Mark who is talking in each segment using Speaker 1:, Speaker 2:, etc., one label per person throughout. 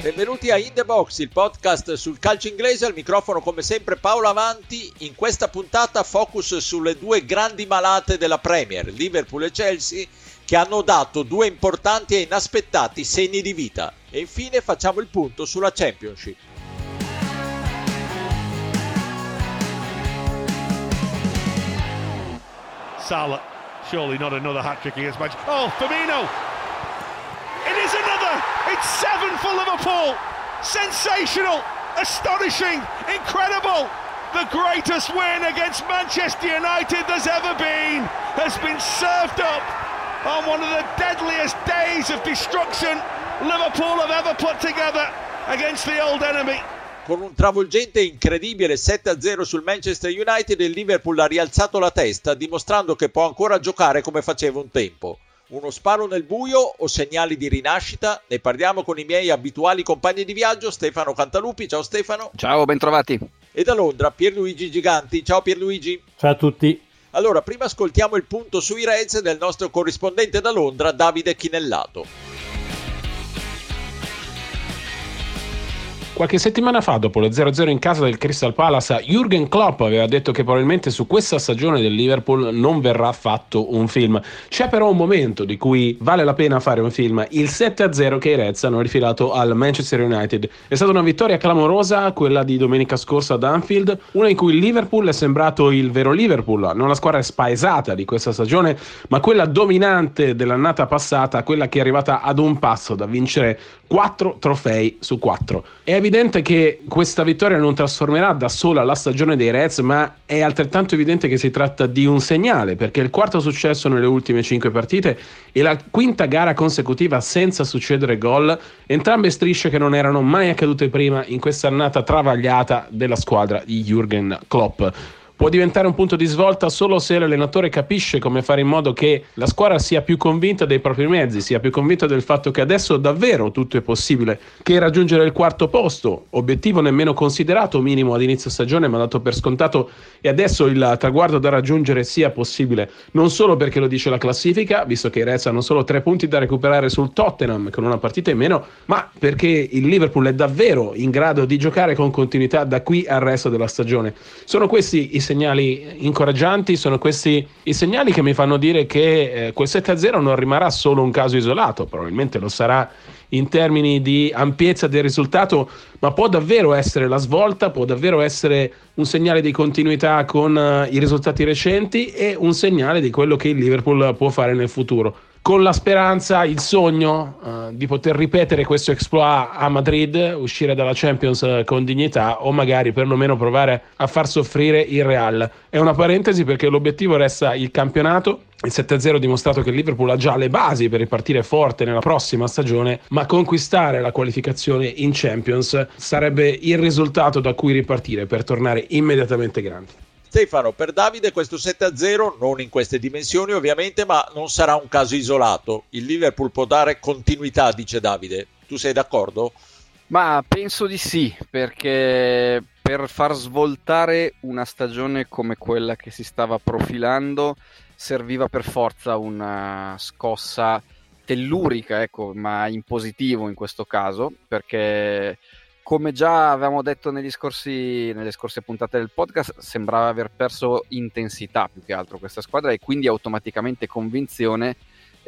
Speaker 1: Benvenuti a In The Box, il podcast sul calcio inglese, al microfono come sempre Paolo Avanti. In questa puntata focus sulle due grandi malate della Premier, Liverpool e Chelsea, che hanno dato due importanti e inaspettati segni di vita. E infine facciamo il punto sulla Championship.
Speaker 2: Salah, surely not another hat-trick against Manchester. Oh, Firmino! It is another! It's seven for Liverpool! Sensational! Astonishing! Incredible! The greatest win against Manchester United there's ever been has been served up on one of the deadliest days of destruction Liverpool have ever put together against the old enemy.
Speaker 1: Con un travolgente e incredibile 7-0 sul Manchester United, il Liverpool ha rialzato la testa, dimostrando che può ancora giocare come faceva un tempo. Uno sparo nel buio o segnali di rinascita? Ne parliamo con i miei abituali compagni di viaggio, Stefano Cantalupi. Ciao Stefano.
Speaker 3: Ciao, bentrovati.
Speaker 1: E da Londra, Pierluigi Giganti. Ciao Pierluigi.
Speaker 4: Ciao a tutti.
Speaker 1: Allora, prima ascoltiamo il punto sui Reds del nostro corrispondente da Londra, Davide Chinellato.
Speaker 4: Qualche settimana fa, dopo lo 0-0 in casa del Crystal Palace, Jürgen Klopp aveva detto che probabilmente su questa stagione del Liverpool non verrà fatto un film. C'è però un momento di cui vale la pena fare un film, il 7-0 che i Reds hanno rifilato al Manchester United. È stata una vittoria clamorosa, quella di domenica scorsa ad Anfield, una in cui il Liverpool è sembrato il vero Liverpool, non la squadra spaesata di questa stagione, ma quella dominante dell'annata passata, quella che è arrivata ad un passo da vincere 4 trofei su 4. È evidente che questa vittoria non trasformerà da sola la stagione dei Reds, ma è altrettanto evidente che si tratta di un segnale, perché il quarto successo nelle ultime 5 partite e la quinta gara consecutiva senza succedere gol, entrambe strisce che non erano mai accadute prima in questa annata travagliata della squadra di Jürgen Klopp può diventare un punto di svolta solo se l'allenatore capisce come fare in modo che la squadra sia più convinta dei propri mezzi, sia più convinta del fatto che adesso davvero tutto è possibile, che raggiungere il quarto posto, obiettivo nemmeno considerato minimo ad inizio stagione ma dato per scontato e adesso il traguardo da raggiungere sia possibile, non solo perché lo dice la classifica, visto che hanno solo tre punti da recuperare sul Tottenham con una partita in meno, ma perché il Liverpool è davvero in grado di giocare con continuità da qui al resto della stagione. Sono questi i segnali incoraggianti, sono questi i segnali che mi fanno dire che eh, quel 7-0 non rimarrà solo un caso isolato, probabilmente lo sarà in termini di ampiezza del risultato, ma può davvero essere la svolta, può davvero essere un segnale di continuità con uh, i risultati recenti e un segnale di quello che il Liverpool può fare nel futuro con la speranza, il sogno uh, di poter ripetere questo exploit a Madrid, uscire dalla Champions uh, con dignità o magari perlomeno provare a far soffrire il Real. È una parentesi perché l'obiettivo resta il campionato. Il 7-0 ha dimostrato che il Liverpool ha già le basi per ripartire forte nella prossima stagione, ma conquistare la qualificazione in Champions sarebbe il risultato da cui ripartire per tornare immediatamente grandi.
Speaker 1: Stefano, per Davide questo 7-0, non in queste dimensioni ovviamente, ma non sarà un caso isolato. Il Liverpool può dare continuità, dice Davide. Tu sei d'accordo?
Speaker 3: Ma penso di sì, perché per far svoltare una stagione come quella che si stava profilando serviva per forza una scossa tellurica, ecco, ma in positivo in questo caso, perché come già avevamo detto scorsi, nelle scorse puntate del podcast, sembrava aver perso intensità più che altro questa squadra e quindi automaticamente convinzione.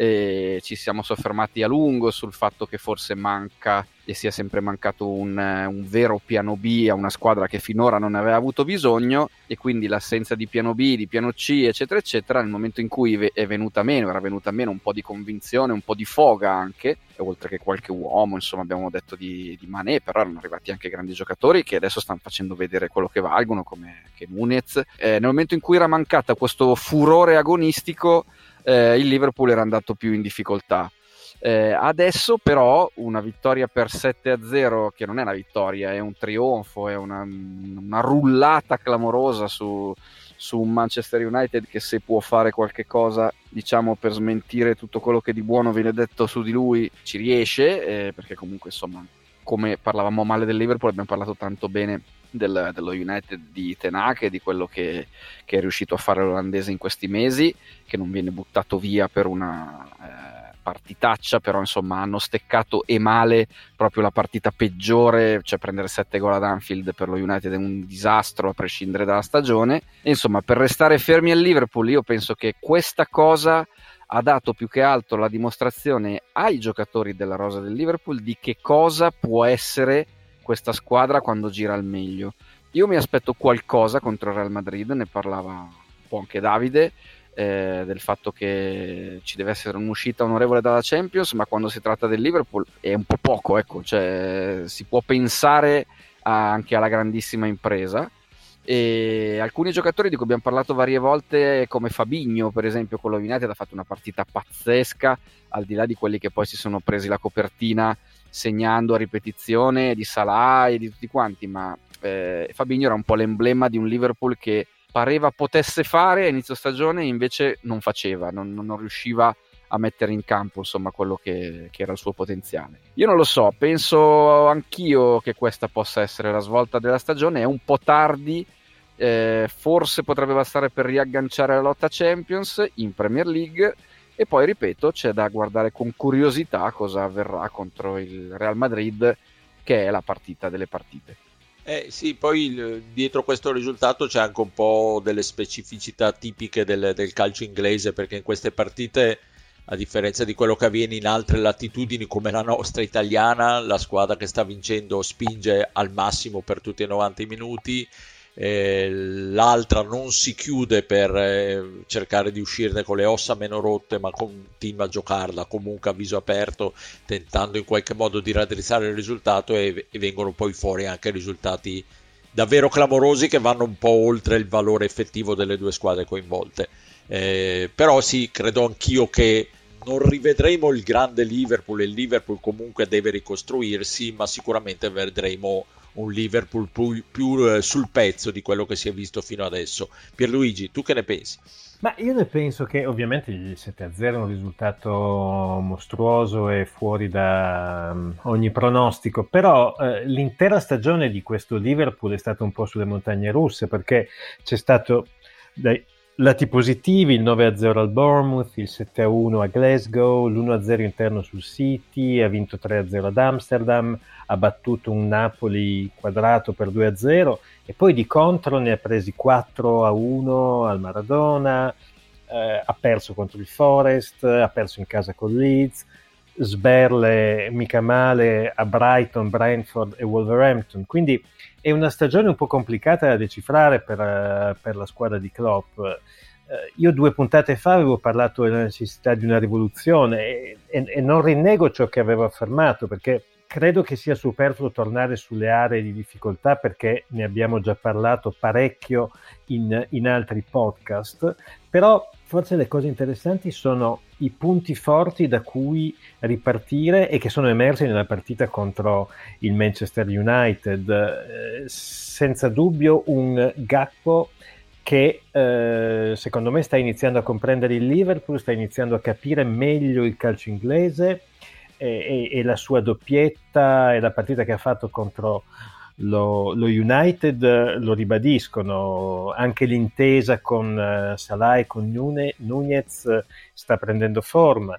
Speaker 3: E ci siamo soffermati a lungo sul fatto che forse manca e sia sempre mancato un, un, vero piano B a una squadra che finora non aveva avuto bisogno e quindi l'assenza di piano B, di piano C, eccetera, eccetera, nel momento in cui è venuta meno, era venuta meno un po' di convinzione, un po' di foga anche, oltre che qualche uomo, insomma abbiamo detto di, di Mané, però erano arrivati anche grandi giocatori che adesso stanno facendo vedere quello che valgono, come che Nunez. Eh, nel momento in cui era mancata questo furore agonistico, eh, il Liverpool era andato più in difficoltà. Eh, adesso però una vittoria per 7-0, che non è una vittoria, è un trionfo, è una, una rullata clamorosa su, su un Manchester United che se può fare qualche cosa diciamo per smentire tutto quello che di buono viene detto su di lui ci riesce eh, perché comunque insomma come parlavamo male del Liverpool abbiamo parlato tanto bene del, dello United di Tenache, di quello che, che, è riuscito a fare l'olandese in questi mesi che non viene buttato via per una eh, partitaccia, però insomma hanno steccato e male proprio la partita peggiore, cioè prendere 7 gol ad Anfield per lo United è un disastro a prescindere dalla stagione. E insomma, per restare fermi al Liverpool, io penso che questa cosa ha dato più che altro la dimostrazione ai giocatori della rosa del Liverpool di che cosa può essere questa squadra quando gira al meglio. Io mi aspetto qualcosa contro il Real Madrid, ne parlava un po' anche Davide, eh, del fatto che ci deve essere un'uscita onorevole dalla Champions, ma quando si tratta del Liverpool è un po' poco, ecco, cioè, si può pensare a, anche alla grandissima impresa. E alcuni giocatori di cui abbiamo parlato varie volte, come Fabigno, per esempio, con lo United, ha fatto una partita pazzesca, al di là di quelli che poi si sono presi la copertina segnando a ripetizione di Salah e di tutti quanti, ma eh, Fabigno era un po' l'emblema di un Liverpool che pareva potesse fare a inizio stagione e invece non faceva, non, non riusciva a mettere in campo insomma quello che, che, era il suo potenziale. Io non lo so, penso anch'io che questa possa essere la svolta della stagione, è un po' tardi, eh, forse potrebbe bastare per riagganciare la lotta Champions in Premier League e poi ripeto c'è da guardare con curiosità cosa avverrà contro il Real Madrid che è la partita delle partite.
Speaker 1: Eh sì, poi dietro questo risultato c'è anche un po' delle specificità tipiche del, del, calcio inglese, perché in queste partite, a differenza di quello che avviene in altre latitudini come la nostra italiana, la squadra che sta vincendo spinge al massimo per tutti i 90 minuti eh, l'altra non si chiude per eh, cercare di uscirne con le ossa meno rotte, ma continua a giocarla comunque a viso aperto, tentando in qualche modo di raddrizzare il risultato e, e vengono poi fuori anche risultati davvero clamorosi che vanno un po' oltre il valore effettivo delle due squadre coinvolte. Eh, però sì, credo anch'io che non rivedremo il grande Liverpool e il Liverpool comunque deve ricostruirsi, ma sicuramente vedremo un Liverpool più, più eh, sul pezzo di quello che si è visto fino adesso. Pierluigi, tu che ne pensi?
Speaker 5: Ma io ne penso che ovviamente il 7-0 è un risultato mostruoso e fuori da um, ogni pronostico, però eh, l'intera stagione di questo Liverpool è stata un po' sulle montagne russe perché c'è stato dai, lati positivi, il 9-0 al Bournemouth, il 7-1 a Glasgow, l'1-0 interno sul City, ha vinto 3-0 ad Amsterdam, ha battuto un Napoli quadrato per 2-0 e poi di contro ne ha presi 4-1 al Maradona, eh, ha perso contro il Forest, ha perso in casa con Leeds, sberle mica male a Brighton, Brentford e Wolverhampton, quindi è una stagione un po' complicata da decifrare per, uh, per la squadra di Klopp. Uh, io due puntate fa avevo parlato della necessità di una rivoluzione e, e, e, non rinnego ciò che avevo affermato perché credo che sia superfluo tornare sulle aree di difficoltà perché ne abbiamo già parlato parecchio in, in altri podcast, però forse le cose interessanti sono i punti forti da cui ripartire e che sono emersi nella partita contro il Manchester United. Eh, senza dubbio un Gakpo che eh, secondo me sta iniziando a comprendere il Liverpool, sta iniziando a capire meglio il calcio inglese e, e, e la sua doppietta e la partita che ha fatto contro lo, lo, United lo ribadiscono, anche l'intesa con uh, Salah e con Nune, Nunez sta prendendo forma.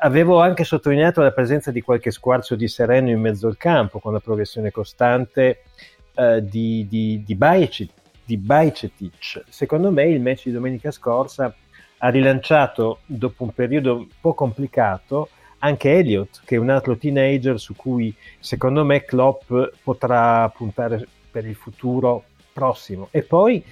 Speaker 5: Avevo anche sottolineato la presenza di qualche squarcio di sereno in mezzo al campo con la progressione costante uh, di, di, di, Bajcetic, di Bajcetic. Secondo me il match di domenica scorsa ha rilanciato dopo un periodo un po' complicato anche Elliot, che è un altro teenager su cui secondo me Klopp potrà puntare per il futuro prossimo. E poi,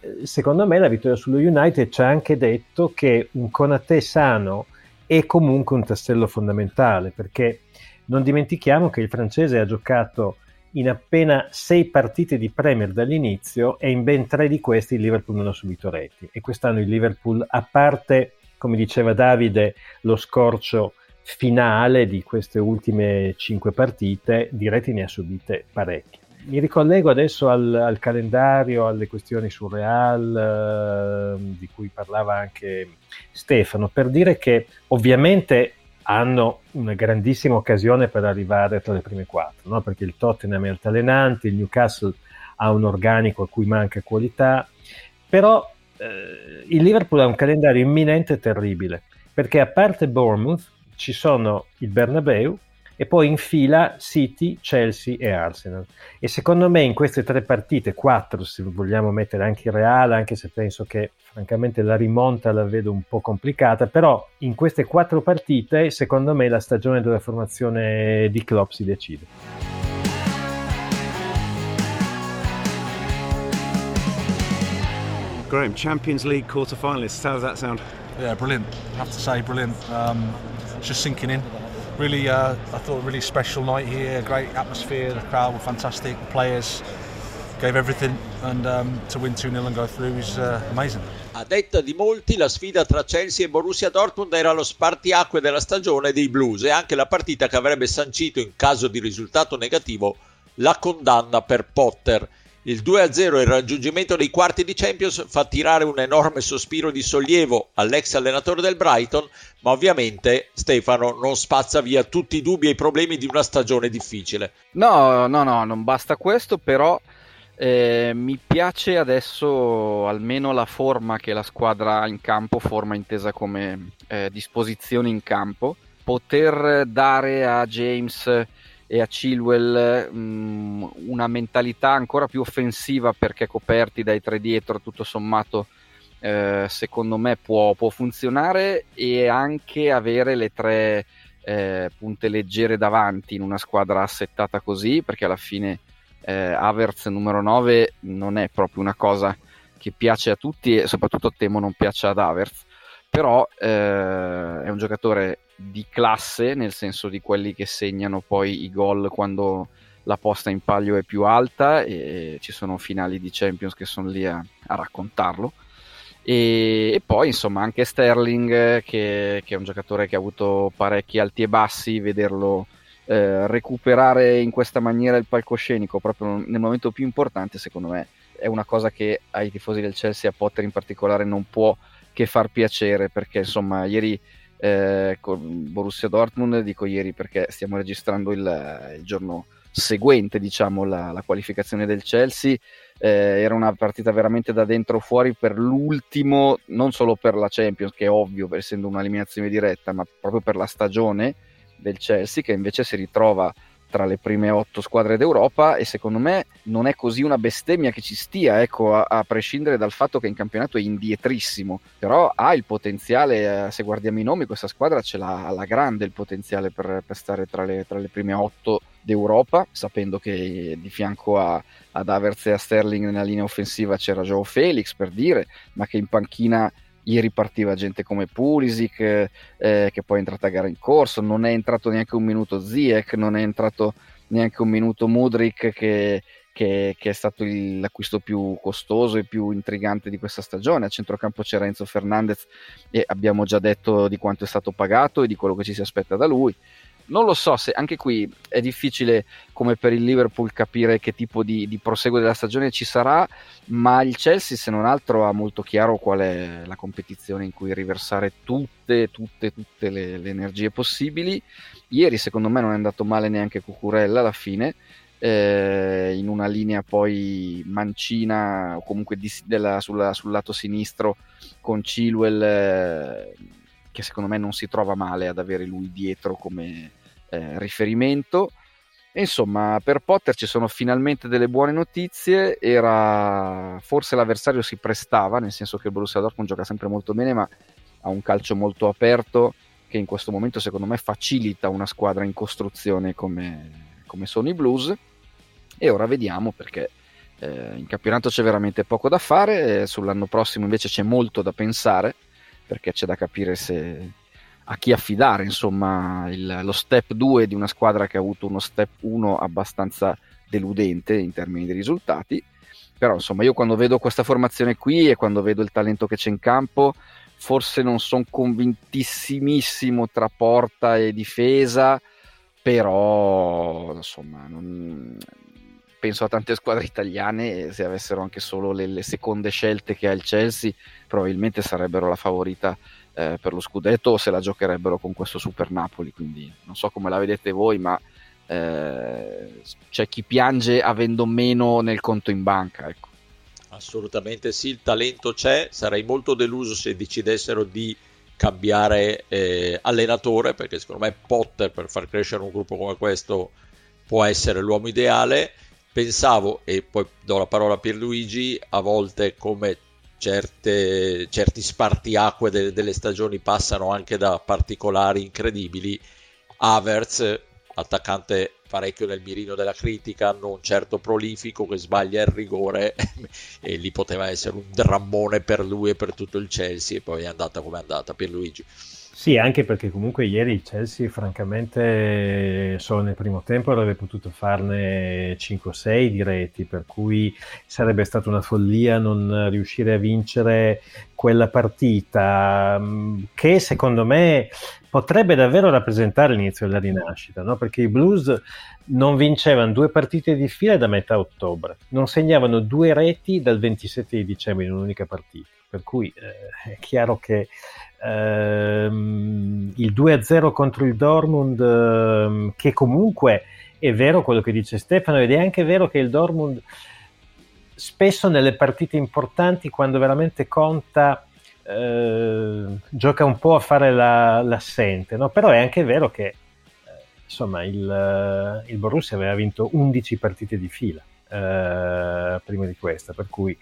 Speaker 5: eh, secondo me, la vittoria sullo United ci ha anche detto che un Conate sano è comunque un tassello fondamentale, perché non dimentichiamo che il francese ha giocato in appena sei partite di Premier dall'inizio e in ben tre di questi il Liverpool non ha subito reti. E quest'anno il Liverpool, a parte, come diceva Davide, lo scorcio finale di queste ultime cinque partite, di reti ne ha subite parecchie. Mi ricollego adesso al, al calendario, alle questioni sul Real, eh, di cui parlava anche Stefano, per dire che ovviamente hanno una grandissima occasione per arrivare tra le prime quattro, no? perché il Tottenham è altalenante, il Newcastle ha un organico a cui manca qualità, però eh, il Liverpool ha un calendario imminente e terribile perché a parte Bournemouth ci sono il Bernabeu e poi in fila City, Chelsea e Arsenal. E secondo me in queste tre partite, quattro se vogliamo mettere anche il Real, anche se penso che francamente la rimonta la vedo un po' complicata, però in queste quattro partite secondo me la stagione della formazione di Klopp si decide.
Speaker 6: Graham, Champions League quarter finalists, how does that sound?
Speaker 7: Yeah, brilliant. I have to say, brilliant. Um, just sinking in. Really, uh, I thought really special night here. Great atmosphere. The crowd were fantastic. The players gave everything, and um, to win 2 0 and go through is uh, amazing.
Speaker 1: A detta di molti, la sfida tra Chelsea e Borussia Dortmund era lo spartiacque della stagione dei Blues e anche la partita che avrebbe sancito, in caso di risultato negativo, la condanna per Potter. Il 2-0 e il raggiungimento dei quarti di Champions fa tirare un enorme sospiro di sollievo all'ex allenatore del Brighton, ma ovviamente Stefano non spazza via tutti i dubbi e i problemi di una stagione difficile.
Speaker 3: No, no, no, non basta questo, però eh, mi piace adesso almeno la forma che la squadra ha in campo, forma intesa come eh, disposizione in campo, poter dare a James e a Chilwell mh, mm, una mentalità ancora più offensiva perché coperti dai tre dietro tutto sommato eh, secondo me può, può, funzionare e anche avere le tre eh, punte leggere davanti in una squadra assettata così perché alla fine eh, Havertz numero 9 non è proprio una cosa che piace a tutti e soprattutto temo non piaccia ad Havertz però eh, è un giocatore di classe, nel senso di quelli che segnano poi i gol quando la posta in palio è più alta e ci sono finali di Champions che sono lì a, a raccontarlo. E, e, poi insomma anche Sterling che, che, è un giocatore che ha avuto parecchi alti e bassi, vederlo eh, recuperare in questa maniera il palcoscenico proprio nel momento più importante secondo me è una cosa che ai tifosi del Chelsea, a Potter in particolare, non può che far piacere perché insomma ieri eh, con Borussia Dortmund, dico ieri perché stiamo registrando il, il giorno seguente diciamo la, la, qualificazione del Chelsea. Eh, era una partita veramente da dentro fuori per l'ultimo non solo per la Champions che è ovvio essendo un'eliminazione diretta ma proprio per la stagione del Chelsea che invece si ritrova tra le prime otto squadre d'Europa e secondo me non è così una bestemmia che ci stia, ecco, a, a prescindere dal fatto che in campionato è indietrissimo, però ha il potenziale, eh, se guardiamo i nomi, questa squadra ce l'ha alla grande il potenziale per, per stare tra le, tra le, prime otto d'Europa, sapendo che di fianco a, ad Havertz e a Sterling nella linea offensiva c'era Joe Felix per dire, ma che in panchina ieri partiva gente come Pulisic eh, che poi è entrata a gara in corso, non è entrato neanche un minuto Ziek, non è entrato neanche un minuto Mudrik che, che, che, è stato l'acquisto più costoso e più intrigante di questa stagione. A centrocampo c'era Enzo Fernandez e abbiamo già detto di quanto è stato pagato e di quello che ci si aspetta da lui non lo so se anche qui è difficile come per il Liverpool capire che tipo di, di, proseguo della stagione ci sarà, ma il Chelsea se non altro ha molto chiaro qual è la competizione in cui riversare tutte, tutte, tutte le, le energie possibili. Ieri secondo me non è andato male neanche Cucurella alla fine. Eh, in una linea poi mancina o comunque di, della, sulla, sul lato sinistro con Chilwell eh, che secondo me non si trova male ad avere lui dietro come, eh, riferimento. E insomma, per Potter ci sono finalmente delle buone notizie. Era forse l'avversario si prestava, nel senso che il Borussia Dortmund gioca sempre molto bene, ma ha un calcio molto aperto che in questo momento secondo me facilita una squadra in costruzione come, come sono i Blues. E ora vediamo perché eh, in campionato c'è veramente poco da fare, sull'anno prossimo invece c'è molto da pensare perché c'è da capire se a chi affidare insomma il, lo step 2 di una squadra che ha avuto uno step 1 abbastanza deludente in termini di risultati. Però insomma io quando vedo questa formazione qui e quando vedo il talento che c'è in campo forse non sono convintissimissimo tra porta e difesa però insomma non... penso a tante squadre italiane se avessero anche solo le, le seconde scelte che ha il Chelsea probabilmente sarebbero la favorita eh, per lo scudetto o se la giocherebbero con questo Super Napoli. Quindi non so come la vedete voi, ma eh, c'è chi piange avendo meno nel conto in banca. Ecco.
Speaker 1: Assolutamente sì, il talento c'è. Sarei molto deluso se decidessero di cambiare eh, allenatore, perché secondo me Potter per far crescere un gruppo come questo può essere l'uomo ideale. Pensavo, e poi do la parola a Pierluigi, a volte come certe, certi spartiacque de, delle stagioni passano anche da particolari incredibili. Havertz, attaccante parecchio nel mirino della critica, non certo prolifico, che sbaglia il rigore e lì poteva essere un drammone per lui e per tutto il Chelsea e poi è andata come è andata per Luigi.
Speaker 5: Sì, anche perché comunque ieri il Chelsea francamente solo nel primo tempo avrebbe potuto farne 5-6 di reti, per cui sarebbe stata una follia non riuscire a vincere quella partita mm, che secondo me potrebbe davvero rappresentare l'inizio della rinascita, no? perché i Blues non vincevano due partite di fila da metà ottobre, non segnavano due reti dal 27 di dicembre in un'unica partita, per cui eh, è chiaro che ehm, il 2-0 contro il Dortmund, ehm, che comunque è vero quello che dice Stefano ed è anche vero che il Dortmund spesso nelle partite importanti, quando veramente conta, eh, gioca un po' a fare la, l'assente, no? però è anche vero che eh, insomma, il, il, Borussia aveva vinto 11 partite di fila. Eh, prima di questa, per cui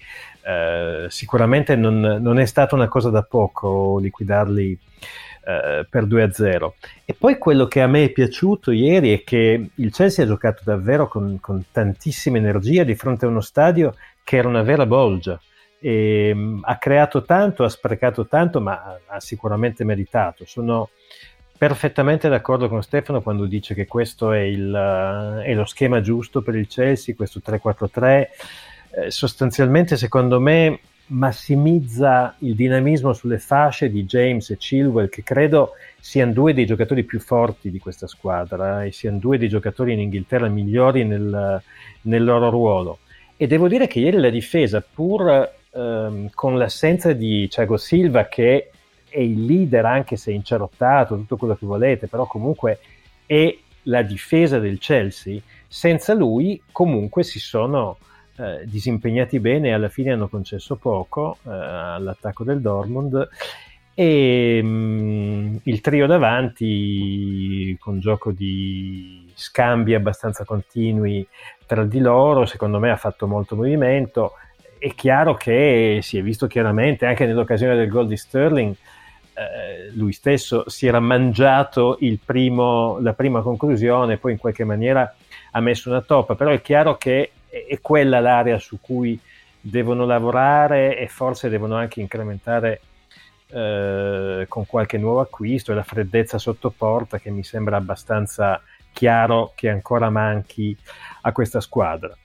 Speaker 5: eh, sicuramente non, non, è stata una cosa da poco liquidarli eh, per 2-0. E poi quello che a me è piaciuto ieri è che il Chelsea ha giocato davvero con, con tantissima energia di fronte a uno stadio che era una vera bolgia. E, um, ha creato tanto, ha sprecato tanto, ma ha sicuramente meritato. Sono perfettamente d'accordo con Stefano quando dice che questo è, il, uh, è lo schema giusto per il Chelsea, questo 3-4-3. Eh, sostanzialmente, secondo me, massimizza il dinamismo sulle fasce di James e Chilwell, che credo siano due dei giocatori più forti di questa squadra e siano due dei giocatori in Inghilterra migliori nel, nel loro ruolo. E devo dire che ieri la difesa, pur ehm, con l'assenza di Thiago Silva, che è il leader anche se incerottato, tutto quello che volete, però comunque è la difesa del Chelsea, senza lui comunque si sono eh, disimpegnati bene e alla fine hanno concesso poco eh, all'attacco del Dortmund e mh, mm, il trio davanti con gioco di scambi abbastanza continui tra di loro secondo me ha fatto molto movimento. È chiaro che si è visto chiaramente anche nell'occasione del gol di Sterling eh, lui stesso si era mangiato primo, la prima conclusione poi in qualche maniera ha messo una toppa però è chiaro che è quella l'area su cui devono lavorare e forse devono anche incrementare eh, con qualche nuovo acquisto e la freddezza sotto porta che mi sembra abbastanza chiaro che ancora manchi a questa squadra.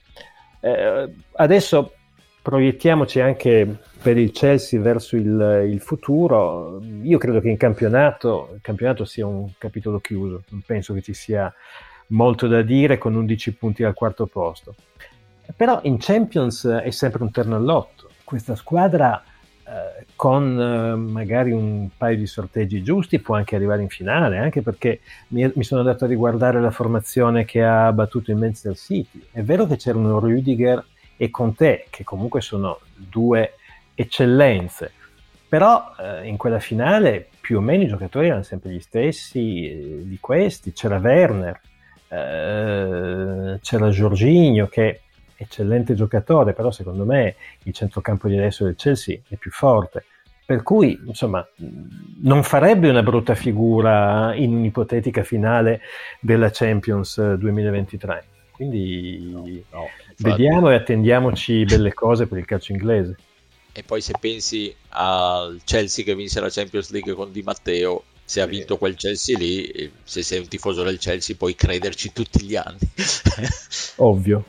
Speaker 5: Eh, adesso proiettiamoci anche per il Chelsea verso il, il, futuro. Io credo che in campionato il campionato sia un capitolo chiuso, non penso che ci sia molto da dire con 11 punti al quarto posto. Però in Champions è sempre un terno all'otto. Questa squadra eh, con eh, magari un paio di sorteggi giusti può anche arrivare in finale, anche perché mi, mi, sono andato a riguardare la formazione che ha battuto il Manchester City. È vero che c'erano Rüdiger e Conte, che comunque sono due eccellenze, però eh, in quella finale più o meno i giocatori erano sempre gli stessi eh, di questi. C'era Werner, eh, c'era Giorginio che eccellente giocatore, però secondo me il centrocampo di adesso del Chelsea è più forte. Per cui, insomma, non farebbe una brutta figura in un'ipotetica finale della Champions 2023. Quindi no, no, vediamo e attendiamoci belle cose per il calcio inglese.
Speaker 1: E poi se pensi al Chelsea che vinse la Champions League con Di Matteo, se ha vinto quel Chelsea lì, se sei un tifoso del Chelsea puoi crederci tutti gli anni.
Speaker 5: Ovvio.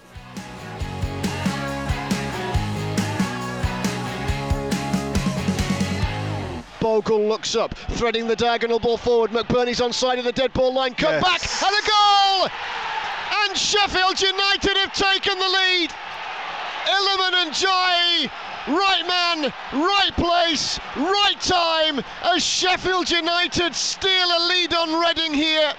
Speaker 8: Bogle looks up, threading the diagonal ball forward. McBurney's on side of the dead ball line, cut yes. back, and a goal! And Sheffield United have taken the lead. Illiman and Jai, right man, right place, right time, as Sheffield United steal a lead on Reading here.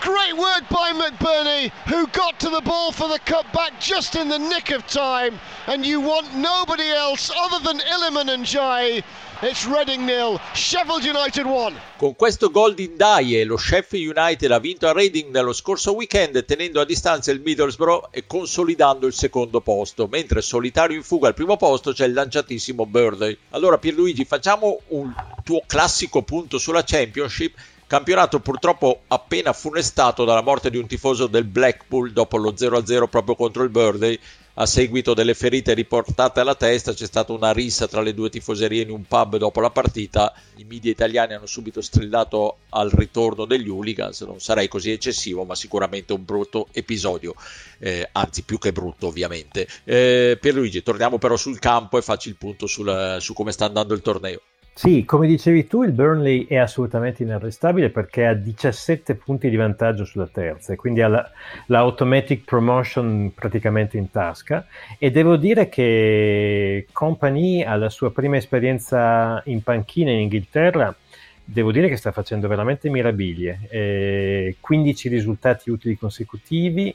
Speaker 8: Great work by McBurney, who got to the ball for the cutback just in the nick of time. And you want nobody else other than Illiman and Jai nil, Sheffield United 1.
Speaker 1: Con questo gol di Ndaye lo Sheffield United ha vinto a Reading nello scorso weekend tenendo a distanza il Middlesbrough e consolidando il secondo posto, mentre solitario in fuga al primo posto c'è il lanciatissimo Birley. Allora Pierluigi facciamo un tuo classico punto sulla Championship Campionato purtroppo appena funestato dalla morte di un tifoso del Blackpool dopo lo 0-0 proprio contro il Birthday. A seguito delle ferite riportate alla testa c'è stata una rissa tra le due tifoserie in un pub dopo la partita. I media italiani hanno subito strillato al ritorno degli hooligans. Non sarei così eccessivo, ma sicuramente un brutto episodio. Eh, anzi, più che brutto, ovviamente. Eh, Pierluigi, torniamo però sul campo e facci il punto sul, su come sta andando il torneo.
Speaker 5: Sì, come dicevi tu, il Burnley è assolutamente inarrestabile perché ha 17 punti di vantaggio sulla terza e quindi ha la, la, automatic promotion praticamente in tasca. E devo dire che Company alla sua prima esperienza in panchina in Inghilterra devo dire che sta facendo veramente mirabilie, eh, 15 risultati utili consecutivi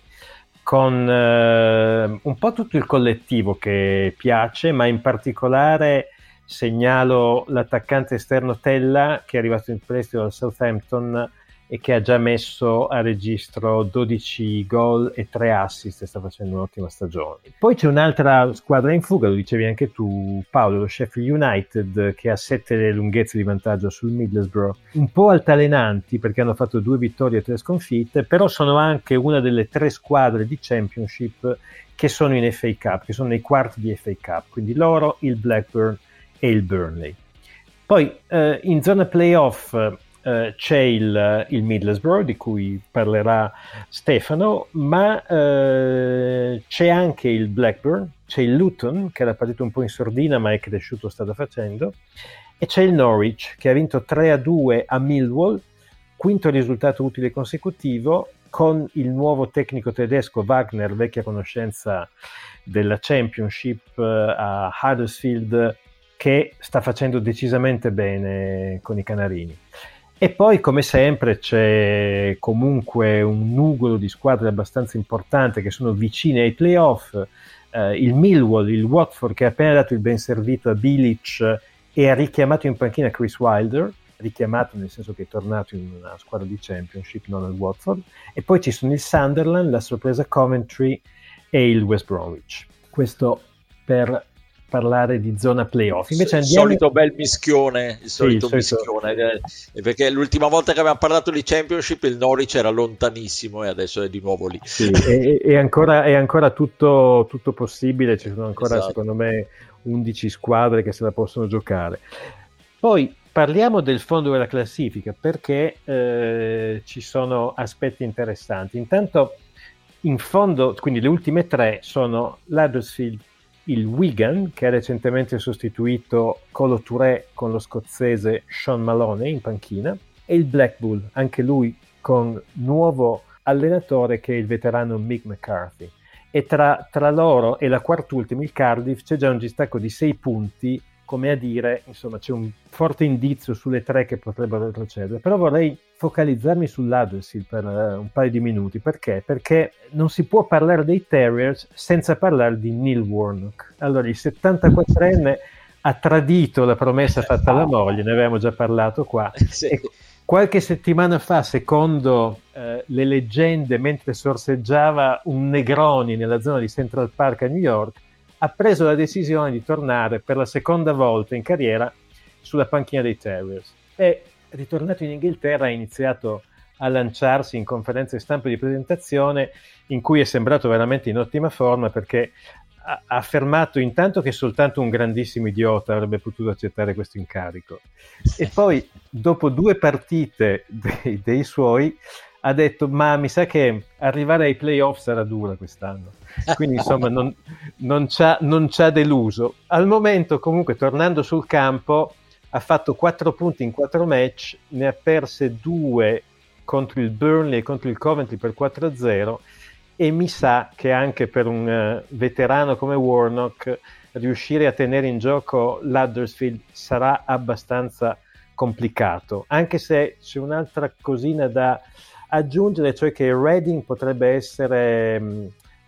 Speaker 5: con eh, un po' tutto il collettivo che piace, ma in particolare segnalo l'attaccante esterno Tella che è arrivato in prestito dal Southampton e che ha già messo a registro 12 gol e 3 assist e sta facendo un'ottima stagione. Poi c'è un'altra squadra in fuga, lo dicevi anche tu Paolo, lo Sheffield United che ha 7 lunghezze di vantaggio sul Middlesbrough, un po' altalenanti perché hanno fatto due vittorie e tre sconfitte, però sono anche una delle tre squadre di Championship che sono in FA Cup, che sono nei quarti di FA Cup, quindi loro, il Blackburn e il Burnley. Poi eh, in zona playoff eh, c'è il, il, Middlesbrough di cui parlerà Stefano, ma eh, c'è anche il Blackburn, c'è il Luton che era partito un po' in sordina ma è cresciuto, strada facendo, e c'è il Norwich che ha vinto 3-2 a Millwall, quinto risultato utile consecutivo con il nuovo tecnico tedesco Wagner, vecchia conoscenza della Championship eh, a Huddersfield che sta facendo decisamente bene con i Canarini. E poi, come sempre, c'è comunque un nugolo di squadre abbastanza importante che sono vicine ai playoff. Eh, il Millwall, il Watford, che ha appena dato il ben servito a Bilic e ha richiamato in panchina Chris Wilder, richiamato nel senso che è tornato in una squadra di Championship, non al Watford. E poi ci sono il Sunderland, la sorpresa Coventry e il West Bromwich. Questo per parlare di zona playoff.
Speaker 1: Invece il solito bel mischione, il solito sì, mischione, eh, perché l'ultima volta che abbiamo parlato di Championship il Norwich era lontanissimo e adesso è di nuovo lì.
Speaker 5: Sì, è, è, ancora, è ancora tutto, tutto, possibile, ci sono ancora esatto. secondo me 11 squadre che se la possono giocare. Poi parliamo del fondo della classifica perché eh, ci sono aspetti interessanti. Intanto in fondo, quindi le ultime tre sono l'Huddersfield il Wigan, che ha recentemente sostituito Colo Touré con lo scozzese Sean Maloney in panchina, e il Blackpool, anche lui con nuovo allenatore che è il veterano Mick McCarthy. E tra, tra loro e la quart'ultima, il Cardiff, c'è già un distacco di sei punti come a dire, insomma, c'è un forte indizio sulle tre che potrebbero retrocedere, però vorrei focalizzarmi sull'Huddersfield per uh, un paio di minuti, perché? Perché non si può parlare dei Terriers senza parlare di Neil Warnock. Allora, il 74enne ha tradito la promessa fatta alla moglie, ne avevamo già parlato qua, sì. e qualche settimana fa, secondo eh, le leggende, mentre sorseggiava un Negroni nella zona di Central Park a New York, ha preso la decisione di tornare per la seconda volta in carriera sulla panchina dei Terriers. E ritornato in Inghilterra ha iniziato a lanciarsi in conferenze stampa di presentazione in cui è sembrato veramente in ottima forma perché ha affermato intanto che soltanto un grandissimo idiota avrebbe potuto accettare questo incarico. E poi dopo due partite dei, dei suoi ha detto ma mi sa che arrivare ai playoff sarà dura quest'anno quindi insomma non, non, ci ha, non ci deluso. Al momento comunque tornando sul campo ha fatto 4 punti in 4 match ne ha perse 2 contro il Burnley e contro il Coventry per 4-0 e mi sa che anche per un uh, veterano come Warnock riuscire a tenere in gioco l'Huddersfield sarà abbastanza complicato. Anche se c'è un'altra cosina da aggiungere, cioè che Reading potrebbe essere,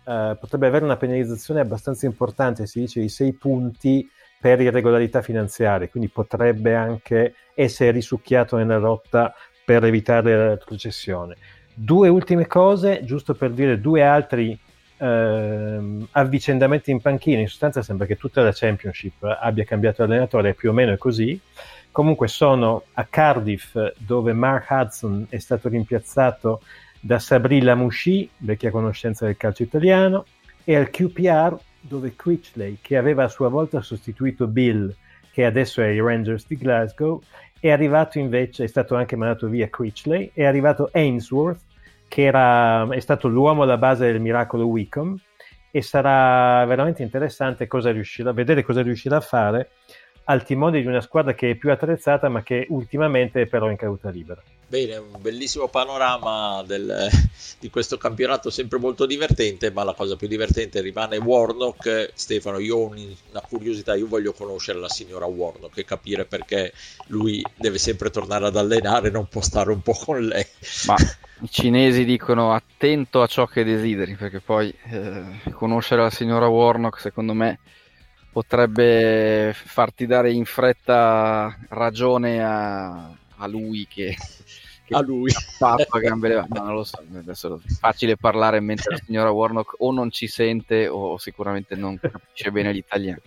Speaker 5: uh, potrebbe avere una penalizzazione abbastanza importante, si dice di 6 punti, per irregolarità finanziarie, quindi potrebbe anche essere risucchiato nella rotta per evitare la retrocessione. Due ultime cose, giusto per dire due altri eh, avvicendamenti in panchina. In sostanza sembra che tutta la Championship abbia cambiato allenatore, più o meno è così. Comunque sono a Cardiff, dove Mark Hudson è stato rimpiazzato da Sabri Lamouchi, vecchia conoscenza del calcio italiano, e al QPR, dove Critchley, che aveva a sua volta sostituito Bill, che adesso è ai Rangers di Glasgow, è arrivato invece, è stato anche mandato via Critchley, è arrivato Ainsworth, che era, è stato l'uomo alla base del miracolo Wicom, e sarà veramente interessante cosa riuscirà, vedere cosa riuscirà a fare al timone di una squadra che è più attrezzata ma che ultimamente è però in caduta libera.
Speaker 1: Bene, un bellissimo panorama del, di questo campionato sempre molto divertente, ma la cosa più divertente rimane Warnock. Stefano, io ho una curiosità, io voglio conoscere la signora Warnock e capire perché lui deve sempre tornare ad allenare, non può stare un po' con lei.
Speaker 3: Ma i cinesi dicono attento a ciò che desideri, perché poi eh, conoscere la signora Warnock secondo me potrebbe farti dare in fretta ragione a, a lui che,
Speaker 1: che a lui
Speaker 3: fatto a gambe levate. No, non lo so, adesso è facile parlare mentre la signora Warnock o non ci sente o sicuramente non capisce bene l'italiano.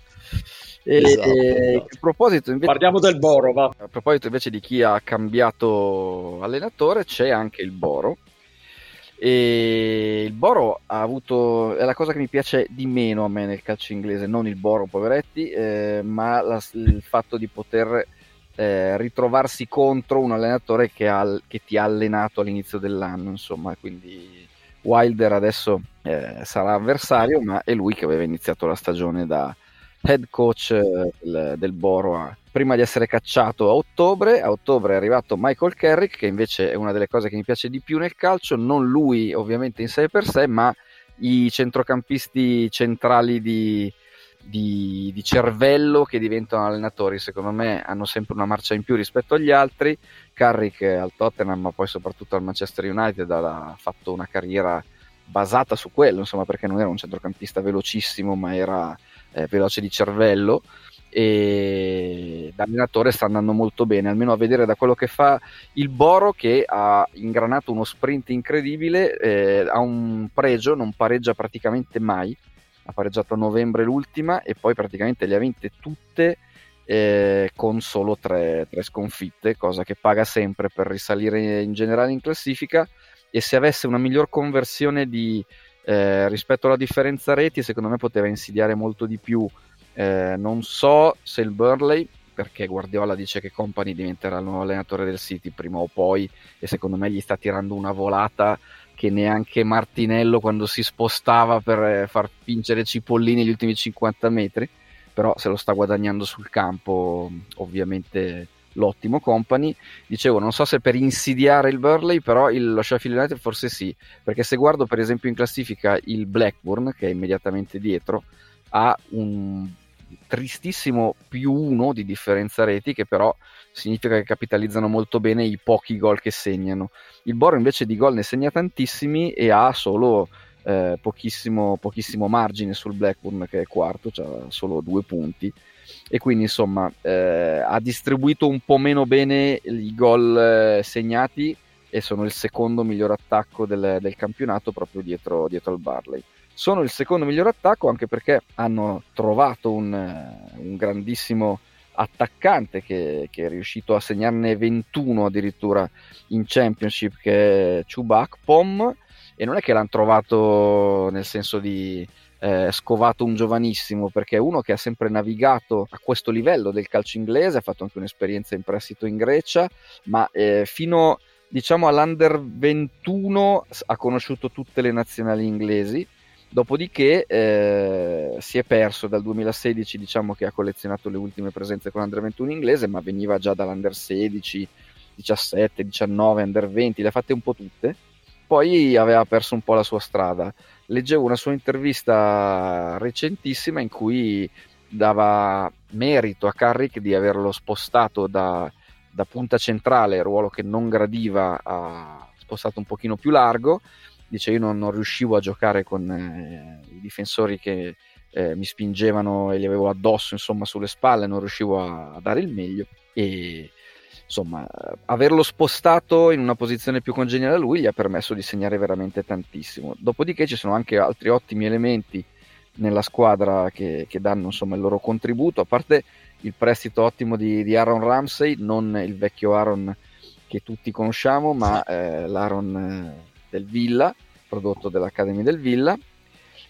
Speaker 1: E, esatto, esatto.
Speaker 3: A proposito invece,
Speaker 1: parliamo del Boro. Va.
Speaker 3: A proposito invece di chi ha cambiato allenatore, c'è anche il Boro e il Boro ha avuto, è la cosa che mi piace di meno a me nel calcio inglese, non il Boro, poveretti, eh, ma la, il fatto di poter eh, ritrovarsi contro un allenatore che, ha, che, ti ha allenato all'inizio dell'anno, insomma, quindi Wilder adesso eh, sarà avversario, ma è lui che aveva iniziato la stagione da head coach eh, del, del Boro a, prima di essere cacciato a ottobre. A ottobre è arrivato Michael Carrick, che invece è una delle cose che mi piace di più nel calcio, non lui ovviamente in sé per sé, ma i centrocampisti centrali di, di, di, cervello che diventano allenatori. Secondo me hanno sempre una marcia in più rispetto agli altri. Carrick al Tottenham, ma poi soprattutto al Manchester United, ha fatto una carriera basata su quello, insomma, perché non era un centrocampista velocissimo, ma era eh, veloce di cervello e da allenatore sta andando molto bene, almeno a vedere da quello che fa il Boro che ha ingranato uno sprint incredibile, eh, ha un pregio, non pareggia praticamente mai, ha pareggiato a novembre l'ultima e poi praticamente le ha vinte tutte eh, con solo tre, tre sconfitte, cosa che paga sempre per risalire in generale in classifica e se avesse una miglior conversione di, eh, rispetto alla differenza reti secondo me poteva insidiare molto di più. Eh, non so se il Burley, perché Guardiola dice che Company diventerà il nuovo allenatore del City prima o poi, e secondo me gli sta tirando una volata che neanche Martinello quando si spostava per eh, far vincere Cipollini gli ultimi 50 metri, però se lo sta guadagnando sul campo ovviamente l'ottimo company. Dicevo, non so se per insidiare il Burley, però il, lo Sheffield United forse sì, perché se guardo per esempio in classifica il Blackburn, che è immediatamente dietro, ha un tristissimo più uno di differenza reti che però significa che capitalizzano molto bene i pochi gol che segnano. Il Boro invece di gol ne segna tantissimi e ha solo eh, pochissimo, pochissimo, margine sul Blackburn che è quarto, cioè solo due punti e quindi insomma eh, ha distribuito un po' meno bene i gol eh, segnati e sono il secondo miglior attacco del, del campionato proprio dietro, dietro al Barley. Sono il secondo miglior attacco anche perché hanno trovato un, eh, un grandissimo attaccante che, che, è riuscito a segnarne 21 addirittura in Championship che è Chubak Pom e non è che l'hanno trovato nel senso di eh, scovato un giovanissimo perché è uno che ha sempre navigato a questo livello del calcio inglese ha fatto anche un'esperienza in prestito in Grecia ma eh, fino diciamo all'under 21 ha conosciuto tutte le nazionali inglesi Dopodiché eh, si è perso dal 2016, diciamo che ha collezionato le ultime presenze con l'Under 21 inglese, ma veniva già dall'Under 16, 17, 19, Under 20, le ha fatte un po' tutte. Poi aveva perso un po' la sua strada. Leggevo una sua intervista recentissima in cui dava merito a Carrick di averlo spostato da, da punta centrale, ruolo che non gradiva, a spostato un pochino più largo. Dice io non, non riuscivo a giocare con eh, i difensori che eh, mi spingevano e li avevo addosso insomma sulle spalle, non riuscivo a, a dare il meglio. E insomma averlo spostato in una posizione più congeniale a lui gli ha permesso di segnare veramente tantissimo. Dopodiché ci sono anche altri ottimi elementi nella squadra che, che danno insomma, il loro contributo, a parte il prestito ottimo di, di, Aaron Ramsey, non il vecchio Aaron che tutti conosciamo, ma eh, l'Aaron eh, del Villa, prodotto dall'Academy del Villa,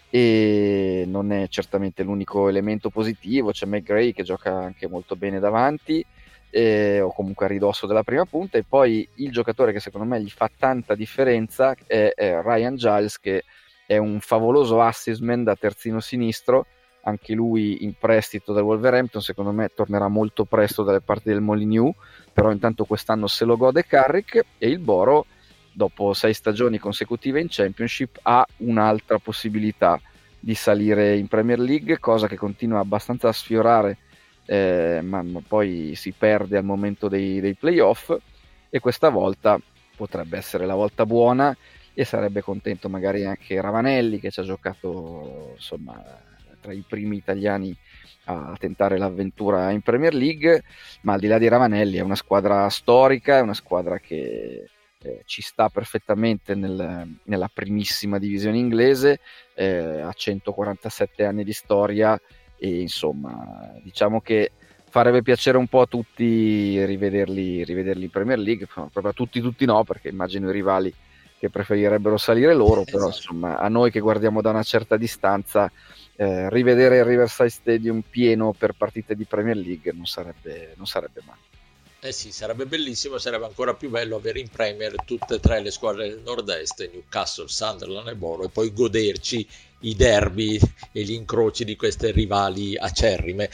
Speaker 3: e non è certamente l'unico elemento positivo, c'è McGray che gioca anche molto bene davanti, eh, o comunque a ridosso della prima punta, e poi il giocatore che secondo me gli fa tanta differenza è, è Ryan Giles che è un favoloso assistman da terzino sinistro, anche lui in prestito dal Wolverhampton, secondo me tornerà molto presto dalle parti del Molyneux, però intanto quest'anno se lo gode Carrick e il Boro, dopo sei stagioni consecutive in Championship, ha un'altra possibilità di salire in Premier League, cosa che continua abbastanza a sfiorare, eh, ma, poi si perde al momento dei, dei playoff e questa volta potrebbe essere la volta buona e sarebbe contento magari anche Ravanelli che ci ha giocato insomma tra i primi italiani a tentare l'avventura in Premier League, ma al di là di Ravanelli è una squadra storica, è una squadra che eh, ci sta perfettamente nel, nella primissima divisione inglese, eh, ha 147 anni di storia e insomma diciamo che farebbe piacere un po' a tutti rivederli, rivederli in Premier League, proprio a tutti, tutti no, perché immagino i rivali che preferirebbero salire loro, però esatto. insomma a noi che guardiamo da una certa distanza eh, rivedere il Riverside Stadium pieno per partite di Premier League non sarebbe, non sarebbe male.
Speaker 1: Eh sì, sarebbe bellissimo, sarebbe ancora più bello avere in Premier tutte e tre le squadre del nord-est, Newcastle, Sunderland e Boro, e poi goderci i derby e gli incroci di queste rivali acerrime.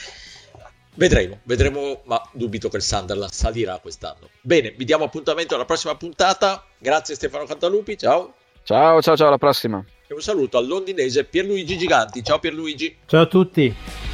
Speaker 1: Vedremo, vedremo, ma dubito che il Sunderland salirà quest'anno. Bene, vi diamo appuntamento alla prossima puntata. Grazie Stefano Cantalupi, ciao.
Speaker 3: Ciao, ciao, ciao, alla prossima.
Speaker 1: E un saluto al londinese Pierluigi Giganti. Ciao Pierluigi.
Speaker 5: Ciao a tutti.